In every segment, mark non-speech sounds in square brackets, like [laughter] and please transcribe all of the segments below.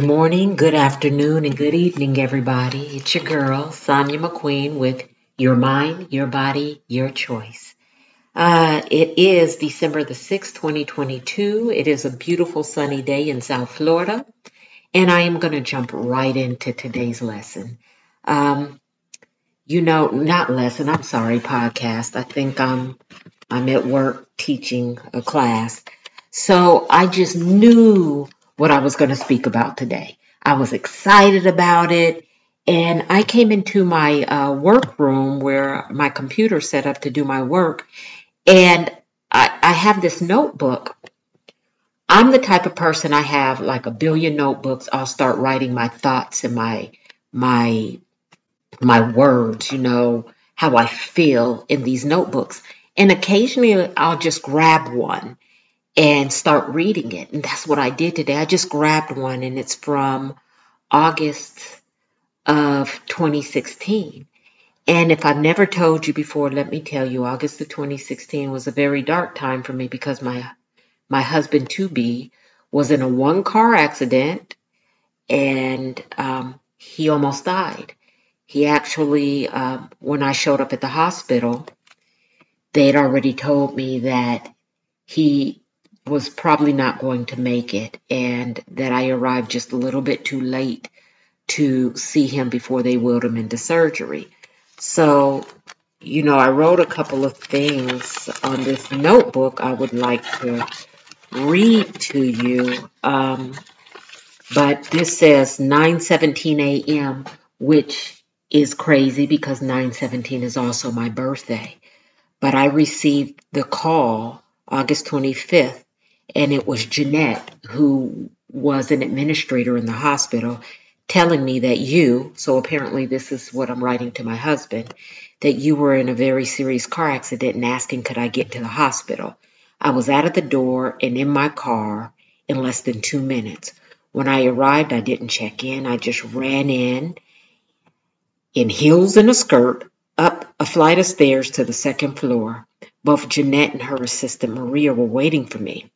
Good morning, good afternoon, and good evening, everybody. It's your girl, Sonia McQueen, with Your Mind, Your Body, Your Choice. Uh, it is December the 6th, 2022. It is a beautiful sunny day in South Florida, and I am going to jump right into today's lesson. Um, you know, not lesson, I'm sorry, podcast. I think I'm, I'm at work teaching a class. So I just knew what I was going to speak about today. I was excited about it. And I came into my uh, workroom where my computer set up to do my work. And I, I have this notebook. I'm the type of person I have like a billion notebooks. I'll start writing my thoughts and my my my words, you know, how I feel in these notebooks. And occasionally I'll just grab one and start reading it. And that's what I did today. I just grabbed one and it's from August of 2016. And if I've never told you before, let me tell you, August of 2016 was a very dark time for me because my my husband to be was in a one car accident and um, he almost died. He actually, uh, when I showed up at the hospital, they had already told me that he was probably not going to make it and that I arrived just a little bit too late to see him before they wheeled him into surgery. So, you know, I wrote a couple of things on this notebook I would like to read to you. Um, but this says 9:17 a.m., which is crazy because 9:17 is also my birthday. But I received the call August 25th and it was Jeanette, who was an administrator in the hospital, telling me that you, so apparently this is what I'm writing to my husband, that you were in a very serious car accident and asking could I get to the hospital. I was out of the door and in my car in less than two minutes. When I arrived, I didn't check in. I just ran in, in heels and a skirt, up a flight of stairs to the second floor. Both Jeanette and her assistant Maria were waiting for me.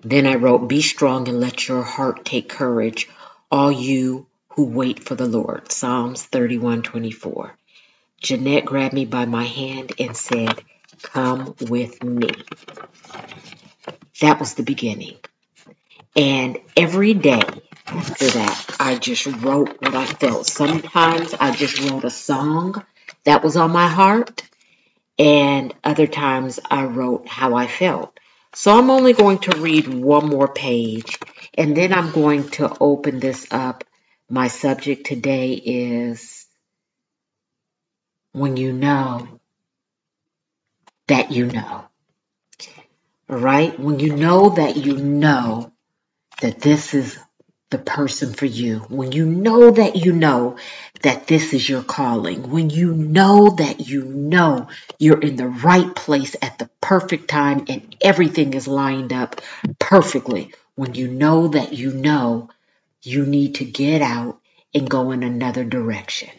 Then I wrote, Be strong and let your heart take courage, all you who wait for the Lord. Psalms 31 24. Jeanette grabbed me by my hand and said, Come with me. That was the beginning. And every day after that, I just wrote what I felt. Sometimes I just wrote a song that was on my heart, and other times I wrote how I felt. So I'm only going to read one more page and then I'm going to open this up. My subject today is when you know that you know. All right? When you know that you know that this is the person for you, when you know that you know that this is your calling, when you know that you know you're in the right place at the perfect time and everything is lined up perfectly, when you know that you know you need to get out and go in another direction.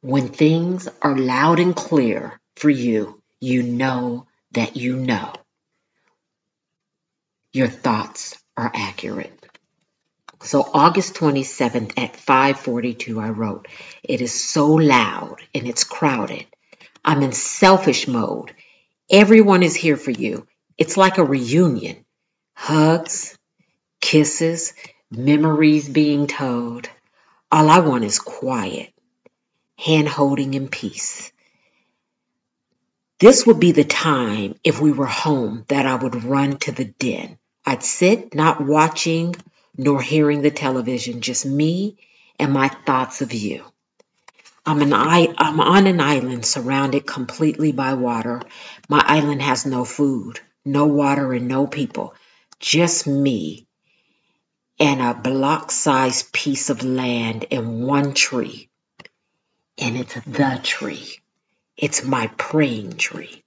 When things are loud and clear for you, you know that you know. Your thoughts are accurate. So August 27th at 5:42 I wrote, "It is so loud and it's crowded. I'm in selfish mode. Everyone is here for you. It's like a reunion. Hugs, kisses, memories being told. All I want is quiet, hand holding and peace. This would be the time if we were home that I would run to the den. I'd sit, not watching nor hearing the television, just me and my thoughts of you. I'm an I, I'm on an island surrounded completely by water. My island has no food, no water, and no people. Just me and a block-sized piece of land and one tree. And it's the tree. It's my praying tree.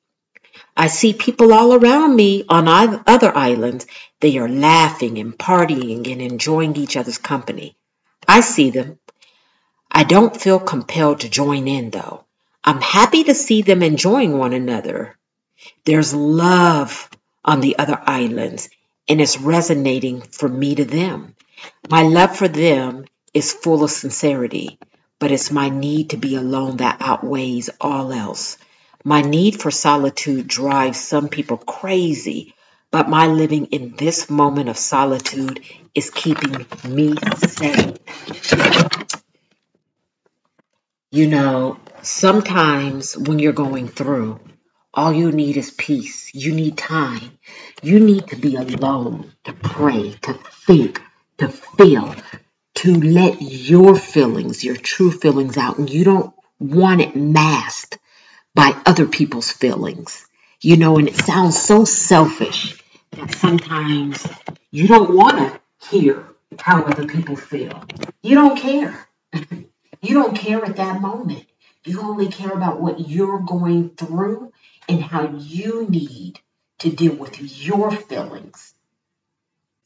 I see people all around me on other islands. They are laughing and partying and enjoying each other's company. I see them. I don't feel compelled to join in, though. I'm happy to see them enjoying one another. There's love on the other islands, and it's resonating from me to them. My love for them is full of sincerity, but it's my need to be alone that outweighs all else. My need for solitude drives some people crazy, but my living in this moment of solitude is keeping me safe. You know, sometimes when you're going through, all you need is peace. You need time. You need to be alone to pray, to think, to feel, to let your feelings, your true feelings out. And you don't want it masked by other people's feelings. You know, and it sounds so selfish that sometimes you don't want to hear how other people feel. You don't care. [laughs] you don't care at that moment. You only care about what you're going through and how you need to deal with your feelings.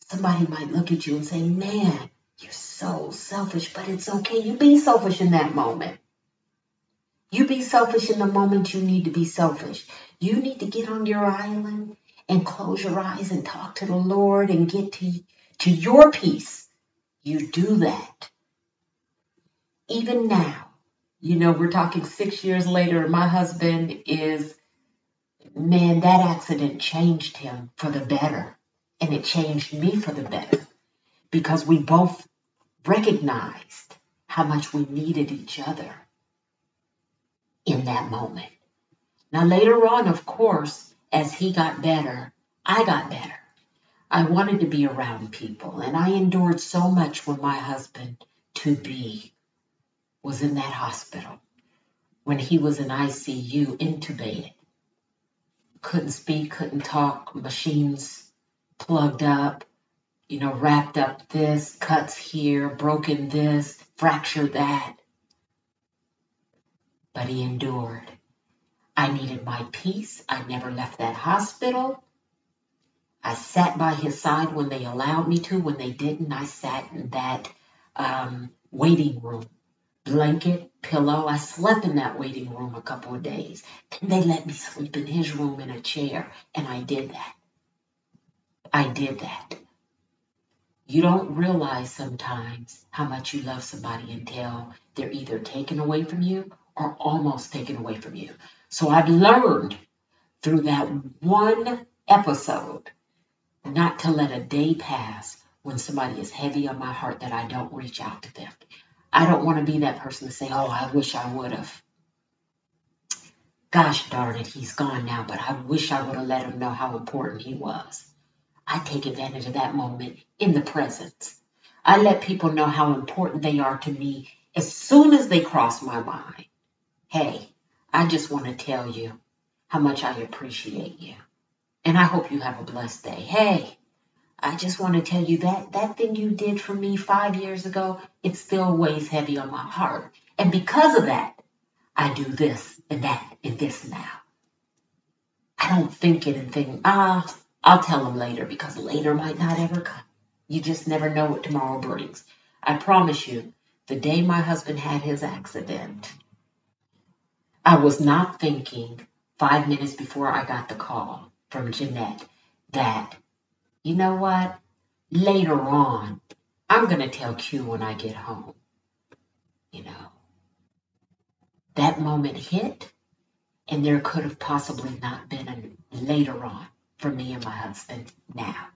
Somebody might look at you and say, Man, you're so selfish, but it's okay. You be selfish in that moment. You be selfish in the moment you need to be selfish. You need to get on your island and close your eyes and talk to the Lord and get to, to your peace. You do that. Even now, you know, we're talking six years later, my husband is, man, that accident changed him for the better. And it changed me for the better because we both recognized how much we needed each other in that moment. Now, later on, of course, as he got better, I got better. I wanted to be around people, and I endured so much when my husband, to be, was in that hospital, when he was in ICU, intubated. Couldn't speak, couldn't talk, machines plugged up, you know, wrapped up this, cuts here, broken this, fractured that. But he endured. I needed my peace. I never left that hospital. I sat by his side when they allowed me to. When they didn't, I sat in that um, waiting room. Blanket, pillow. I slept in that waiting room a couple of days. Then they let me sleep in his room in a chair, and I did that. I did that. You don't realize sometimes how much you love somebody until they're either taken away from you or almost taken away from you. So I've learned through that one episode not to let a day pass when somebody is heavy on my heart that I don't reach out to them. I don't want to be that person to say, oh, I wish I would have. Gosh darn it, he's gone now, but I wish I would have let him know how important he was. I take advantage of that moment in the presence. I let people know how important they are to me as soon as they cross my mind. Hey, I just want to tell you how much I appreciate you. And I hope you have a blessed day. Hey, I just want to tell you that that thing you did for me five years ago, it still weighs heavy on my heart. And because of that, I do this and that and this now. I don't think it and think, ah, I'll tell him later because later might not ever come. You just never know what tomorrow brings. I promise you, the day my husband had his accident, I was not thinking five minutes before I got the call from Jeanette that, you know what, later on, I'm going to tell Q when I get home. You know, that moment hit, and there could have possibly not been a later on for me and my husband now.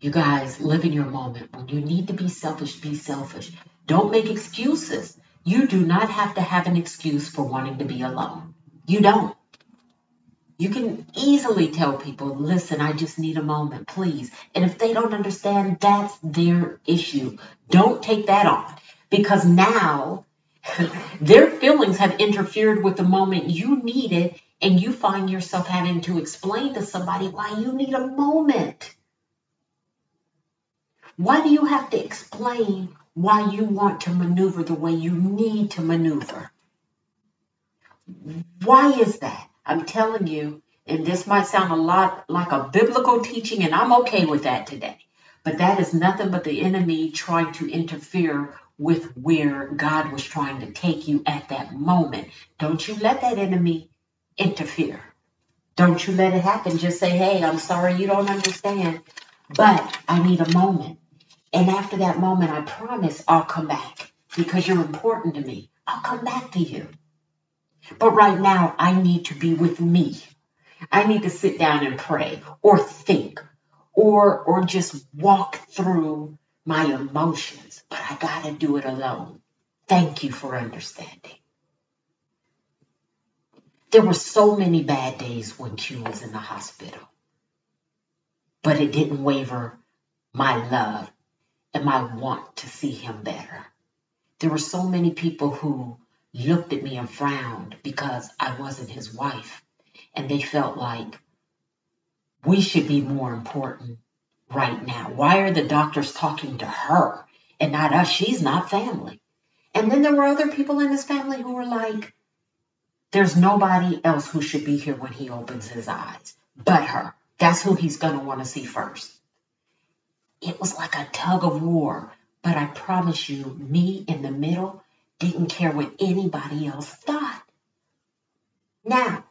You guys, live in your moment. When you need to be selfish, be selfish. Don't make excuses. You do not have to have an excuse for wanting to be alone. You don't. You can easily tell people, listen, I just need a moment, please. And if they don't understand, that's their issue. Don't take that on because now [laughs] their feelings have interfered with the moment you needed and you find yourself having to explain to somebody why you need a moment. Why do you have to explain why you want to maneuver the way you need to maneuver? Why is that? I'm telling you, and this might sound a lot like a biblical teaching, and I'm okay with that today. But that is nothing but the enemy trying to interfere with where God was trying to take you at that moment. Don't you let that enemy interfere. Don't you let it happen. Just say, hey, I'm sorry you don't understand, but I need a moment. And after that moment, I promise I'll come back because you're important to me. I'll come back to you. But right now, I need to be with me. I need to sit down and pray or think or or just walk through my emotions, but I got to do it alone. Thank you for understanding. There were so many bad days when Q was in the hospital, but it didn't waver my love and my want to see him better. There were so many people who looked at me and frowned because I wasn't his wife, and they felt like we should be more important right now. Why are the doctors talking to her and not us? She's not family. And then there were other people in his family who were like, there's nobody else who should be here when he opens his eyes but her. That's who he's going to want to see first. It was like a tug of war, but I promise you, me in the middle didn't care what anybody else thought. Now,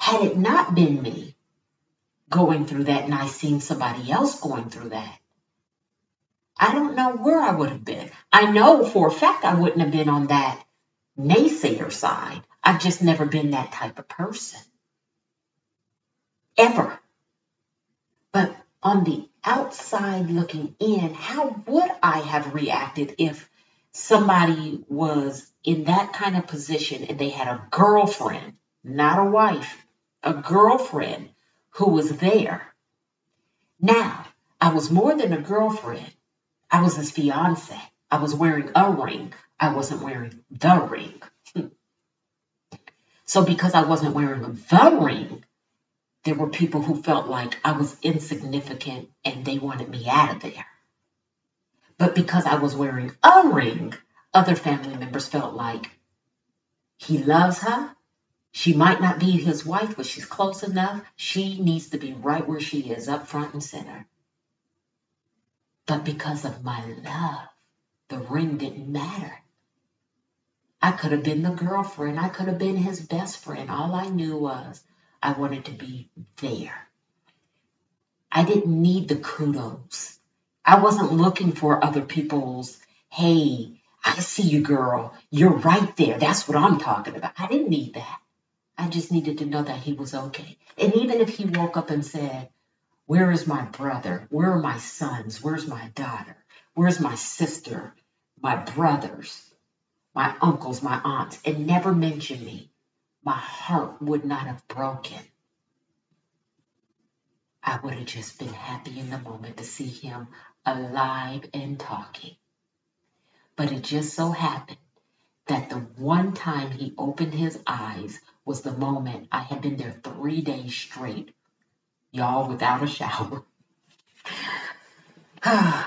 had it not been me going through that and I seen somebody else going through that, I don't know where I would have been. I know for a fact I wouldn't have been on that naysayer side. I've just never been that type of person. Ever. But on the outside looking in, how would I have reacted if somebody was in that kind of position and they had a girlfriend, not a wife, a girlfriend who was there? Now, I was more than a girlfriend. I was his fiance. I was wearing a ring. I wasn't wearing the ring. [laughs] so because I wasn't wearing the ring, there were people who felt like I was insignificant and they wanted me out of there. But because I was wearing a ring, other family members felt like he loves her. She might not be his wife, but she's close enough. She needs to be right where she is, up front and center. But because of my love, the ring didn't matter. I could have been the girlfriend. I could have been his best friend. All I knew was I wanted to be there. I didn't need the kudos. I wasn't looking for other people's, hey, I see you, girl. You're right there. That's what I'm talking about. I didn't need that. I just needed to know that he was okay. And even if he woke up and said, where is my brother? Where are my sons? Where's my daughter? Where's my sister? My brothers? My uncles, my aunts? And never mention me. My heart would not have broken. I would have just been happy in the moment to see him alive and talking. But it just so happened that the one time he opened his eyes was the moment I had been there three days straight y'all without a shower. [sighs] the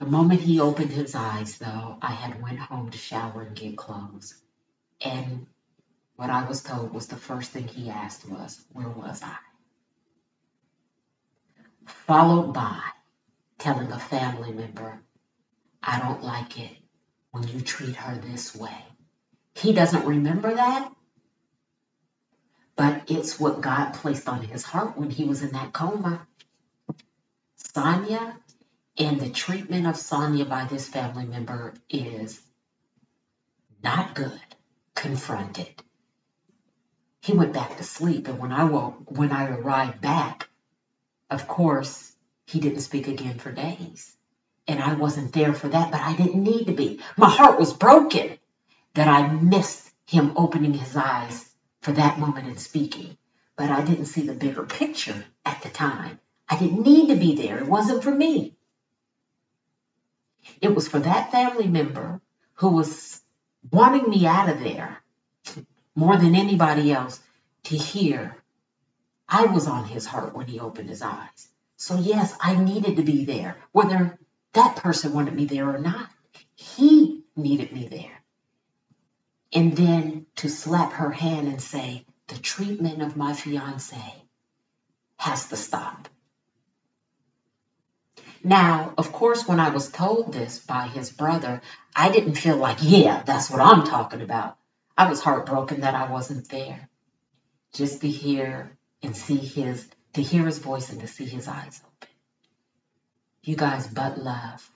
moment he opened his eyes, though, I had went home to shower and get clothes. And what I was told was the first thing he asked was, where was I? Followed by telling a family member, I don't like it when you treat her this way. He doesn't remember that, but it's what God placed on his heart when he was in that coma. Sonia and the treatment of Sonia by this family member is not good. Confronted. He went back to sleep, and when I woke, when I arrived back, of course, he didn't speak again for days. And I wasn't there for that, but I didn't need to be. My heart was broken that I missed him opening his eyes for that moment and speaking, but I didn't see the bigger picture at the time. I didn't need to be there. It wasn't for me. It was for that family member who was wanting me out of there more than anybody else to hear I was on his heart when he opened his eyes. So, yes, I needed to be there, whether that person wanted me there or not. He needed me there and then to slap her hand and say, the treatment of my fiance has to stop. Now, of course, when I was told this by his brother, I didn't feel like, yeah, that's what I'm talking about. I was heartbroken that I wasn't there. Just to hear and see his, to hear his voice and to see his eyes open. You guys, but love.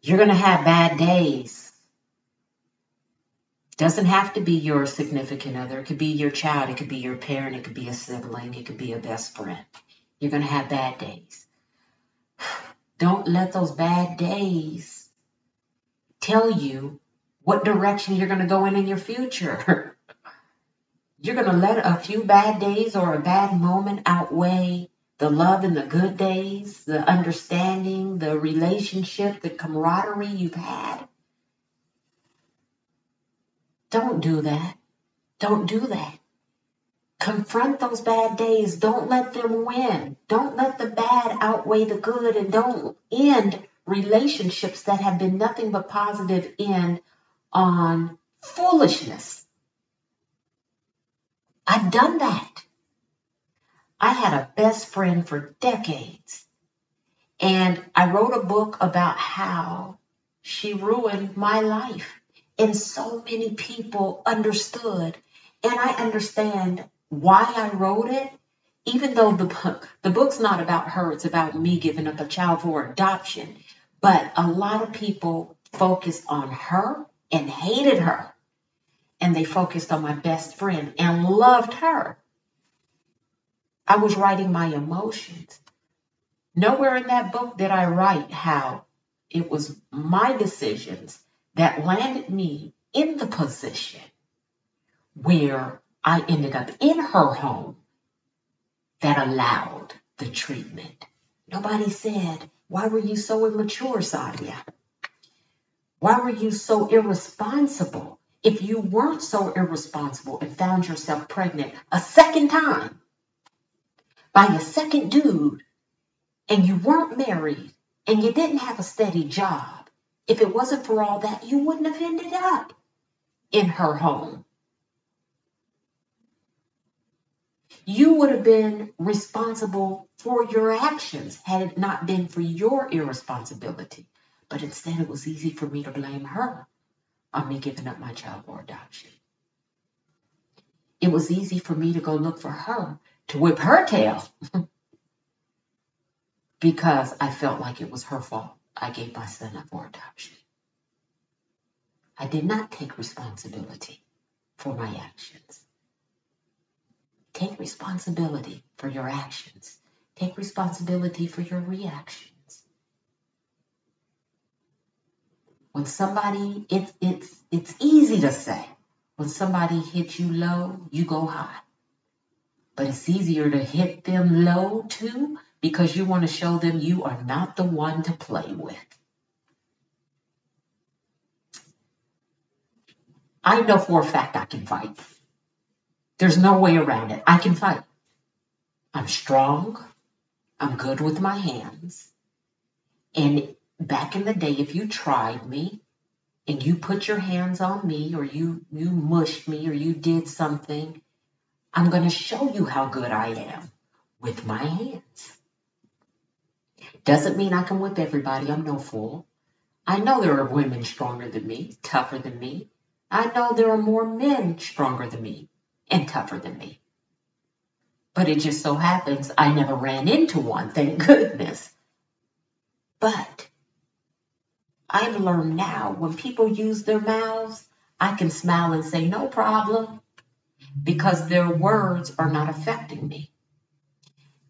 You're going to have bad days. Doesn't have to be your significant other. It could be your child. It could be your parent. It could be a sibling. It could be a best friend. You're going to have bad days. [sighs] Don't let those bad days tell you what direction you're going to go in in your future. [laughs] you're going to let a few bad days or a bad moment outweigh the love and the good days, the understanding, the relationship, the camaraderie you've had. Don't do that. Don't do that. Confront those bad days. Don't let them win. Don't let the bad outweigh the good and don't end relationships that have been nothing but positive in on foolishness. I've done that. I had a best friend for decades, and I wrote a book about how she ruined my life. And so many people understood, and I understand why I wrote it. Even though the book, the book's not about her, it's about me giving up a child for adoption. But a lot of people focused on her and hated her. And they focused on my best friend and loved her. I was writing my emotions. Nowhere in that book did I write how it was my decisions that landed me in the position where I ended up in her home that allowed the treatment. Nobody said, Why were you so immature, Sonia? Why were you so irresponsible? If you weren't so irresponsible and found yourself pregnant a second time by a second dude, and you weren't married, and you didn't have a steady job, if it wasn't for all that, you wouldn't have ended up in her home. You would have been responsible for your actions had it not been for your irresponsibility. But instead, it was easy for me to blame her on me giving up my child for adoption. It was easy for me to go look for her to whip her tail [laughs] because I felt like it was her fault. I gave my son up for adoption. I did not take responsibility for my actions. Take responsibility for your actions. Take responsibility for your reactions. When somebody, it's it's it's easy to say. When somebody hits you low, you go high. But it's easier to hit them low too because you want to show them you are not the one to play with. I know for a fact I can fight. There's no way around it. I can fight. I'm strong. I'm good with my hands. And back in the day, if you tried me and you put your hands on me or you, you mushed me or you did something, I'm going to show you how good I am with my hands. Doesn't mean I can whip everybody. I'm no fool. I know there are women stronger than me, tougher than me. I know there are more men stronger than me and tougher than me. But it just so happens I never ran into one, thank goodness. But I've learned now when people use their mouths, I can smile and say, no problem, because their words are not affecting me.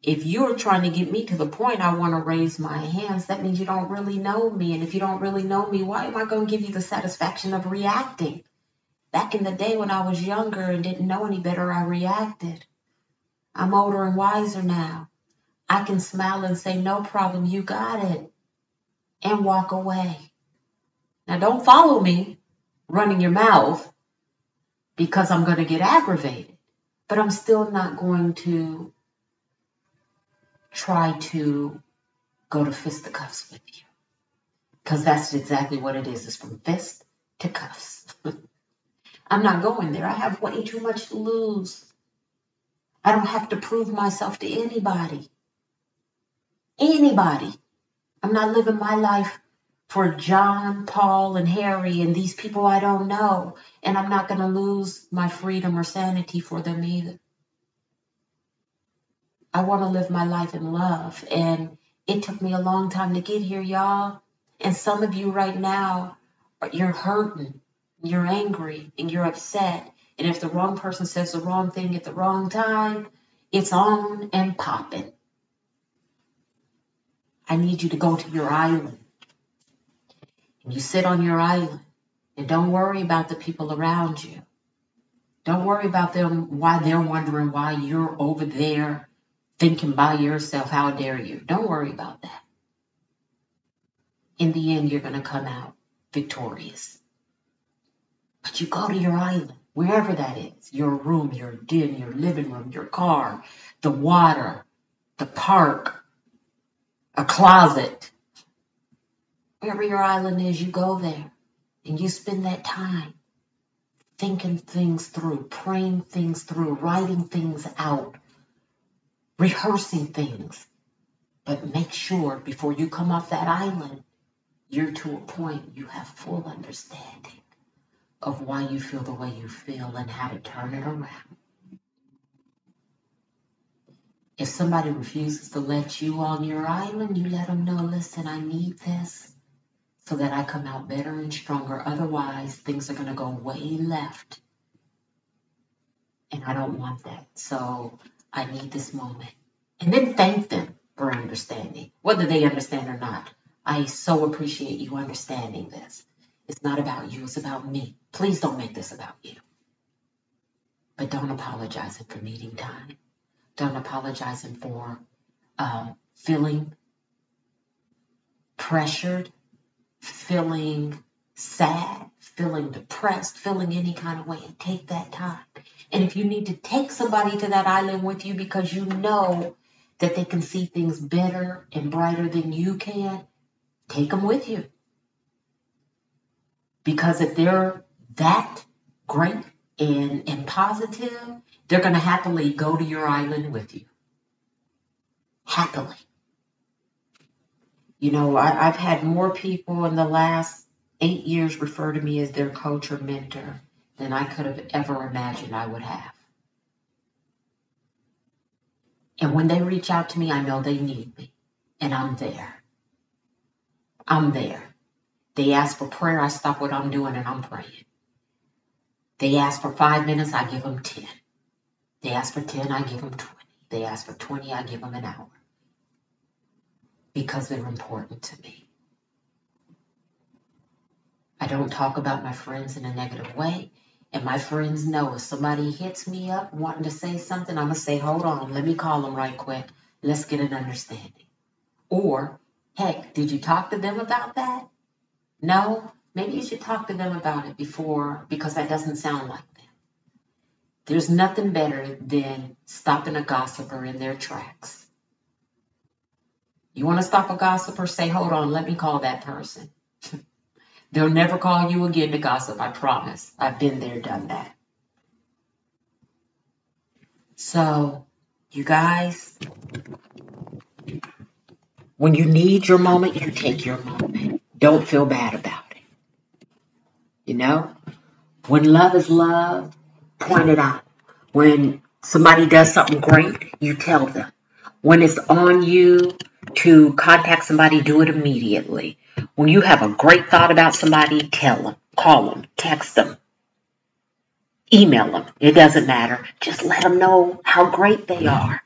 If you're trying to get me to the point I want to raise my hands, that means you don't really know me. And if you don't really know me, why am I going to give you the satisfaction of reacting? Back in the day when I was younger and didn't know any better, I reacted. I'm older and wiser now. I can smile and say, no problem, you got it, and walk away. Now, don't follow me running your mouth because I'm going to get aggravated, but I'm still not going to try to go to fisticuffs with you because that's exactly what it is. It's from fist to cuffs. [laughs] I'm not going there. I have way too much to lose. I don't have to prove myself to anybody. Anybody. I'm not living my life for John, Paul, and Harry and these people I don't know. And I'm not going to lose my freedom or sanity for them either. I want to live my life in love. And it took me a long time to get here, y'all. And some of you right now, you're hurting, you're angry, and you're upset. And if the wrong person says the wrong thing at the wrong time, it's on and popping. I need you to go to your island you sit on your island and don't worry about the people around you. Don't worry about them, why they're wondering why you're over there thinking by yourself. How dare you? Don't worry about that. In the end, you're going to come out victorious. But you go to your island, wherever that is your room, your den, your living room, your car, the water, the park, a closet, Wherever your island is, you go there and you spend that time thinking things through, praying things through, writing things out, rehearsing things. But make sure before you come off that island, you're to a point you have full understanding of why you feel the way you feel and how to turn it around. If somebody refuses to let you on your island, you let them know, listen, I need this so that I come out better and stronger. Otherwise, things are going to go way left. And I don't want that. So I need this moment. And then thank them for understanding, whether they understand or not. I so appreciate you understanding this. It's not about you, it's about me. Please don't make this about you. But don't apologize for needing time. Don't apologize for um, feeling pressured feeling sad, feeling depressed, feeling any kind of way, and take that time. And if you need to take somebody to that island with you because you know that they can see things better and brighter than you can, take them with you. Because if they're that great and, and positive, they're going to happily go to your island with you. Happily. You know, I, I've had more people in the last eight years refer to me as their coach or mentor than I could have ever imagined I would have. And when they reach out to me, I know they need me, and I'm there. I'm there. They ask for prayer, I stop what I'm doing and I'm praying. They ask for five minutes, I give them 10. They ask for 10, I give them 20. They ask for 20, I give them an hour because they're important to me. I don't talk about my friends in a negative way. And my friends know if somebody hits me up wanting to say something, I'm going to say, hold on, let me call them right quick. Let's get an understanding. Or, heck, did you talk to them about that? No? Maybe you should talk to them about it before because that doesn't sound like them. There's nothing better than stopping a gossiper in their tracks you want to stop a gossiper? Say, hold on, let me call that person. [laughs] They'll never call you again to gossip, I promise. I've been there, done that. So, you guys, when you need your moment, you take your moment. Don't feel bad about it. You know? When love is love, point it out. When somebody does something great, you tell them. When it's on you to contact somebody, do it immediately. When you have a great thought about somebody, tell them, call them, text them, email them. It doesn't matter. Just let them know how great they are.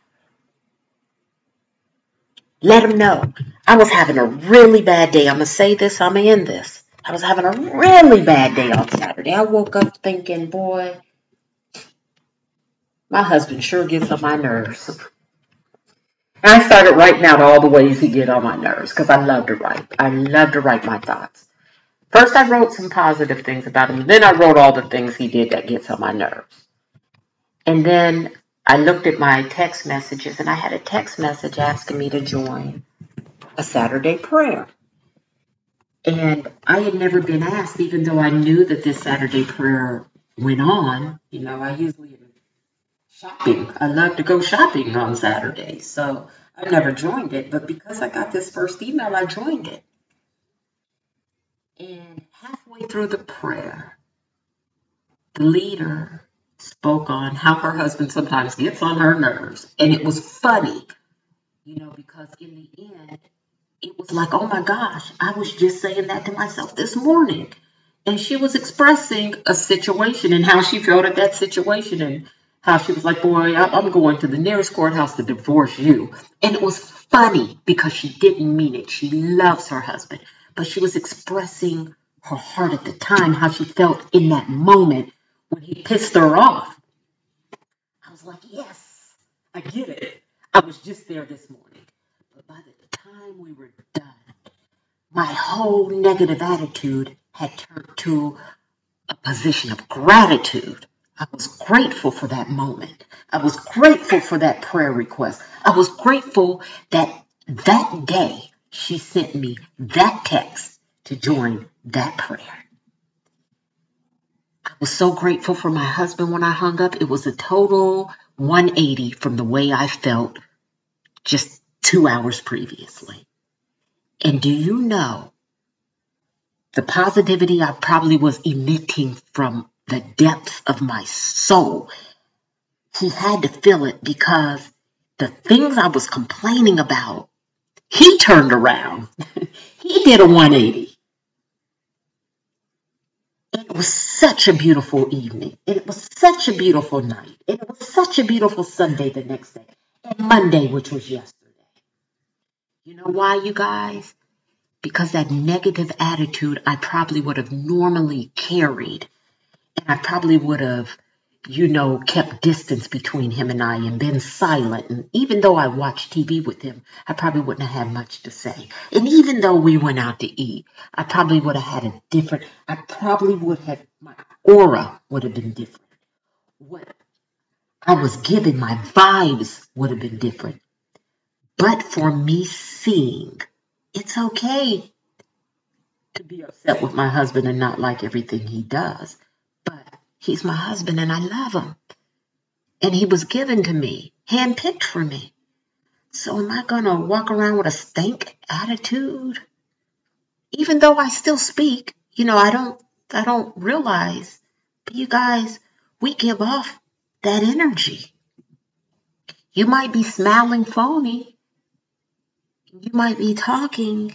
Let them know. I was having a really bad day. I'm going to say this, I'm going to end this. I was having a really bad day on Saturday. I woke up thinking, boy, my husband sure gets on my nerves. I started writing out all the ways he get on my nerves because I love to write. I love to write my thoughts. First, I wrote some positive things about him. Then I wrote all the things he did that gets on my nerves. And then I looked at my text messages and I had a text message asking me to join a Saturday prayer. And I had never been asked, even though I knew that this Saturday prayer went on. You know, I usually shopping. I love to go shopping on Saturdays. So I never joined it, but because I got this first email, I joined it. And halfway through the prayer, the leader spoke on how her husband sometimes gets on her nerves. And it was funny, you know, because in the end, it was like, oh my gosh, I was just saying that to myself this morning. And she was expressing a situation and how she felt at that situation and how she was like, boy, I'm going to the nearest courthouse to divorce you. And it was funny because she didn't mean it. She loves her husband, but she was expressing her heart at the time, how she felt in that moment when he pissed her off. I was like, yes, I get it. I was just there this morning. But by the time we were done, my whole negative attitude had turned to a position of gratitude. I was grateful for that moment. I was grateful for that prayer request. I was grateful that that day she sent me that text to join that prayer. I was so grateful for my husband when I hung up. It was a total 180 from the way I felt just two hours previously. And do you know the positivity I probably was emitting from the depths of my soul? He had to feel it because the things I was complaining about, he turned around. [laughs] he did a 180. It was such a beautiful evening. And it was such a beautiful night. And it was such a beautiful Sunday the next day. And Monday, which was yesterday. You know why, you guys? Because that negative attitude I probably would have normally carried. And I probably would have, you know, kept distance between him and I and been silent. And even though I watched TV with him, I probably wouldn't have had much to say. And even though we went out to eat, I probably would have had a different, I probably would have, my aura would have been different. What I was given, my vibes would have been different. But for me seeing, it's okay to be upset with my husband and not like everything he does. He's my husband and I love him. And he was given to me, handpicked for me. So am I going to walk around with a stank attitude? Even though I still speak, you know, I don't I don't realize. But you guys, we give off that energy. You might be smiling phony, you might be talking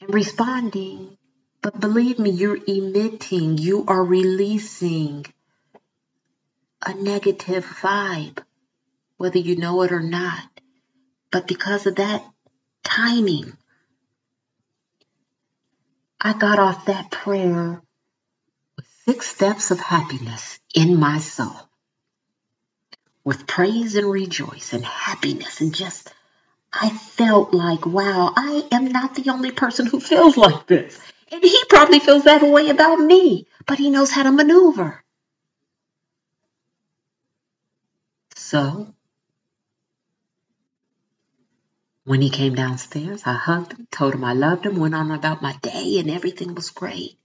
and responding, but believe me, you're emitting, you are releasing a negative vibe, whether you know it or not. But because of that timing, I got off that prayer with six steps of happiness in my soul, with praise and rejoice and happiness and just I felt like, wow, I am not the only person who feels like this. And he probably feels that way about me, but he knows how to maneuver. So, when he came downstairs, I hugged him, told him I loved him, went on about my day, and everything was great.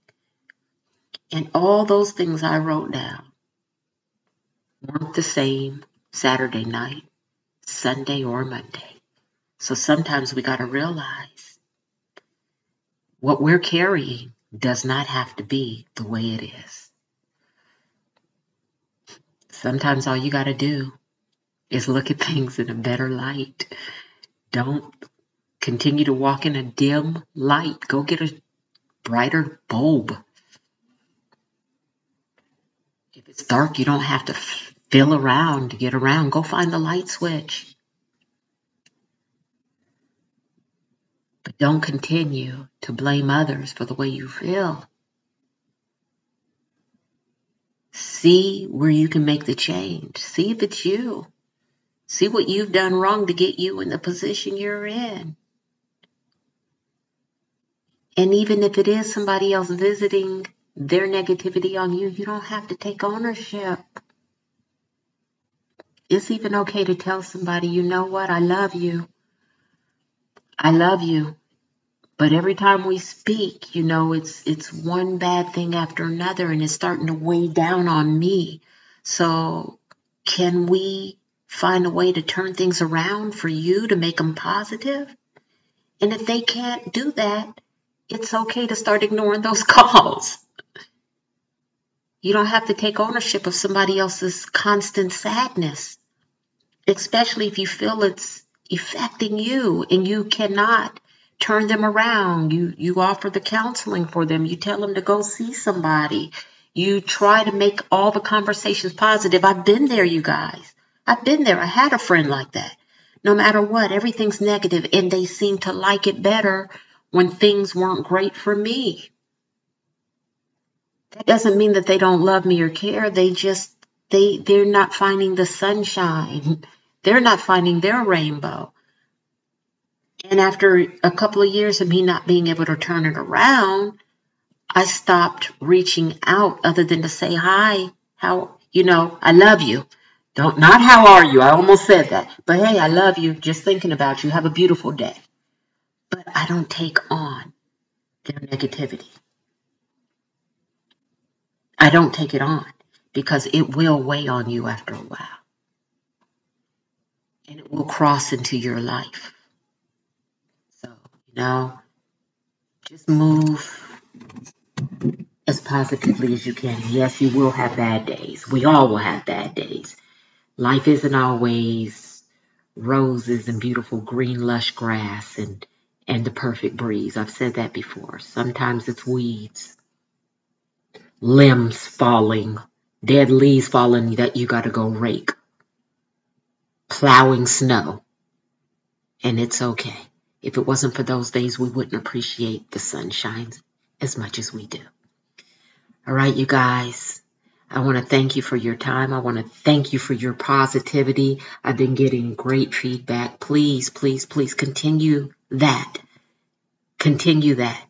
And all those things I wrote down weren't the same Saturday night, Sunday, or Monday. So sometimes we got to realize what we're carrying does not have to be the way it is. Sometimes all you got to do is look at [laughs] things in a better light. Don't continue to walk in a dim light. Go get a brighter bulb. If it's dark, you don't have to fill around to get around. Go find the light switch. Don't continue to blame others for the way you feel. See where you can make the change. See if it's you. See what you've done wrong to get you in the position you're in. And even if it is somebody else visiting their negativity on you, you don't have to take ownership. It's even okay to tell somebody, you know what, I love you. I love you. But every time we speak, you know, it's it's one bad thing after another and it's starting to weigh down on me. So can we find a way to turn things around for you to make them positive? And if they can't do that, it's okay to start ignoring those [laughs] calls. You don't have to take ownership of somebody else's constant sadness, especially if you feel it's affecting you and you cannot turn them around. You you offer the counseling for them. You tell them to go see somebody. You try to make all the conversations positive. I've been there, you guys. I've been there. I had a friend like that. No matter what, everything's negative and they seem to like it better when things weren't great for me. That doesn't mean that they don't love me or care. They just they they're not finding the sunshine. [laughs] They're not finding their rainbow. And after a couple of years of me not being able to turn it around, I stopped reaching out other than to say hi, how you know, I love you. Don't not how are you? I almost said that. But hey, I love you. Just thinking about you. Have a beautiful day. But I don't take on their negativity. I don't take it on because it will weigh on you after a while. And it will cross into your life. Know, just move as positively as you can. Yes, you will have bad days. We all will have bad days. Life isn't always roses and beautiful green lush grass and and the perfect breeze. I've said that before. Sometimes it's weeds limbs falling, dead leaves falling that you got to go rake, plowing snow. And it's okay. If it wasn't for those days, we wouldn't appreciate the sunshine as much as we do. All right, you guys. I want to thank you for your time. I want to thank you for your positivity. I've been getting great feedback. Please, please, please continue that. Continue that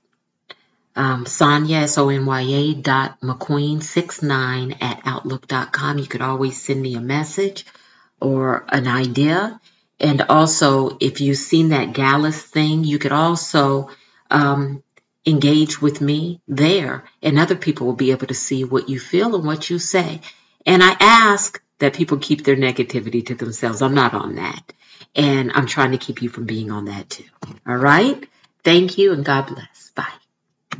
um, Sonya, S-O-N-Y-A dot McQueen69 at outlook.com. You could always send me a message or an idea. And also, if you've seen that Gallus thing, you could also um, engage with me there, and other people will be able to see what you feel and what you say. And I ask that people keep their negativity to themselves. I'm not on that. And I'm trying to keep you from being on that too. All right? Thank you, and God bless.